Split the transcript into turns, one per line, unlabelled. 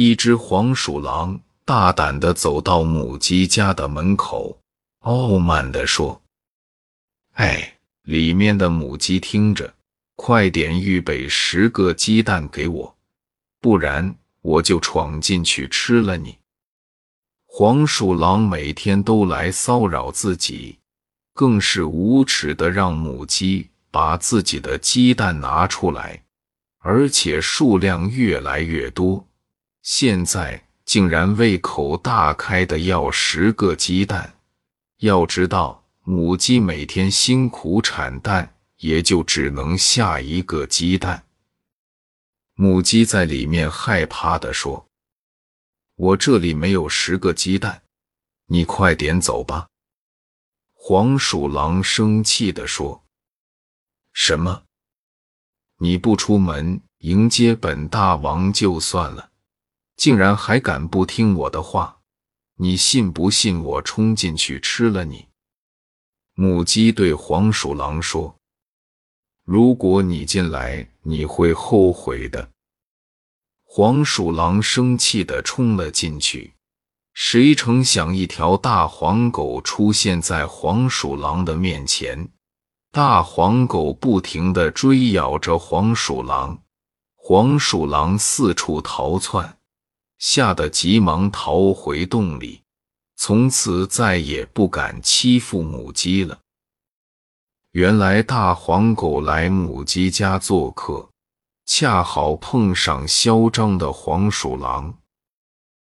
一只黄鼠狼大胆地走到母鸡家的门口，傲慢地说：“哎，里面的母鸡听着，快点预备十个鸡蛋给我，不然我就闯进去吃了你。”黄鼠狼每天都来骚扰自己，更是无耻的让母鸡把自己的鸡蛋拿出来，而且数量越来越多。现在竟然胃口大开的要十个鸡蛋。要知道，母鸡每天辛苦产蛋，也就只能下一个鸡蛋。母鸡在里面害怕的说。我这里没有十个鸡蛋，你快点走吧。”黄鼠狼生气的说。“什么？你不出门迎接本大王就算了，竟然还敢不听我的话？你信不信我冲进去吃了你？”母鸡对黄鼠狼说：“如果你进来，你会后悔的。”黄鼠狼生气地冲了进去，谁成想，一条大黄狗出现在黄鼠狼的面前。大黄狗不停地追咬着黄鼠狼，黄鼠狼四处逃窜，吓得急忙逃回洞里，从此再也不敢欺负母鸡了。原来大黄狗来母鸡家做客。恰好碰上嚣张的黄鼠狼，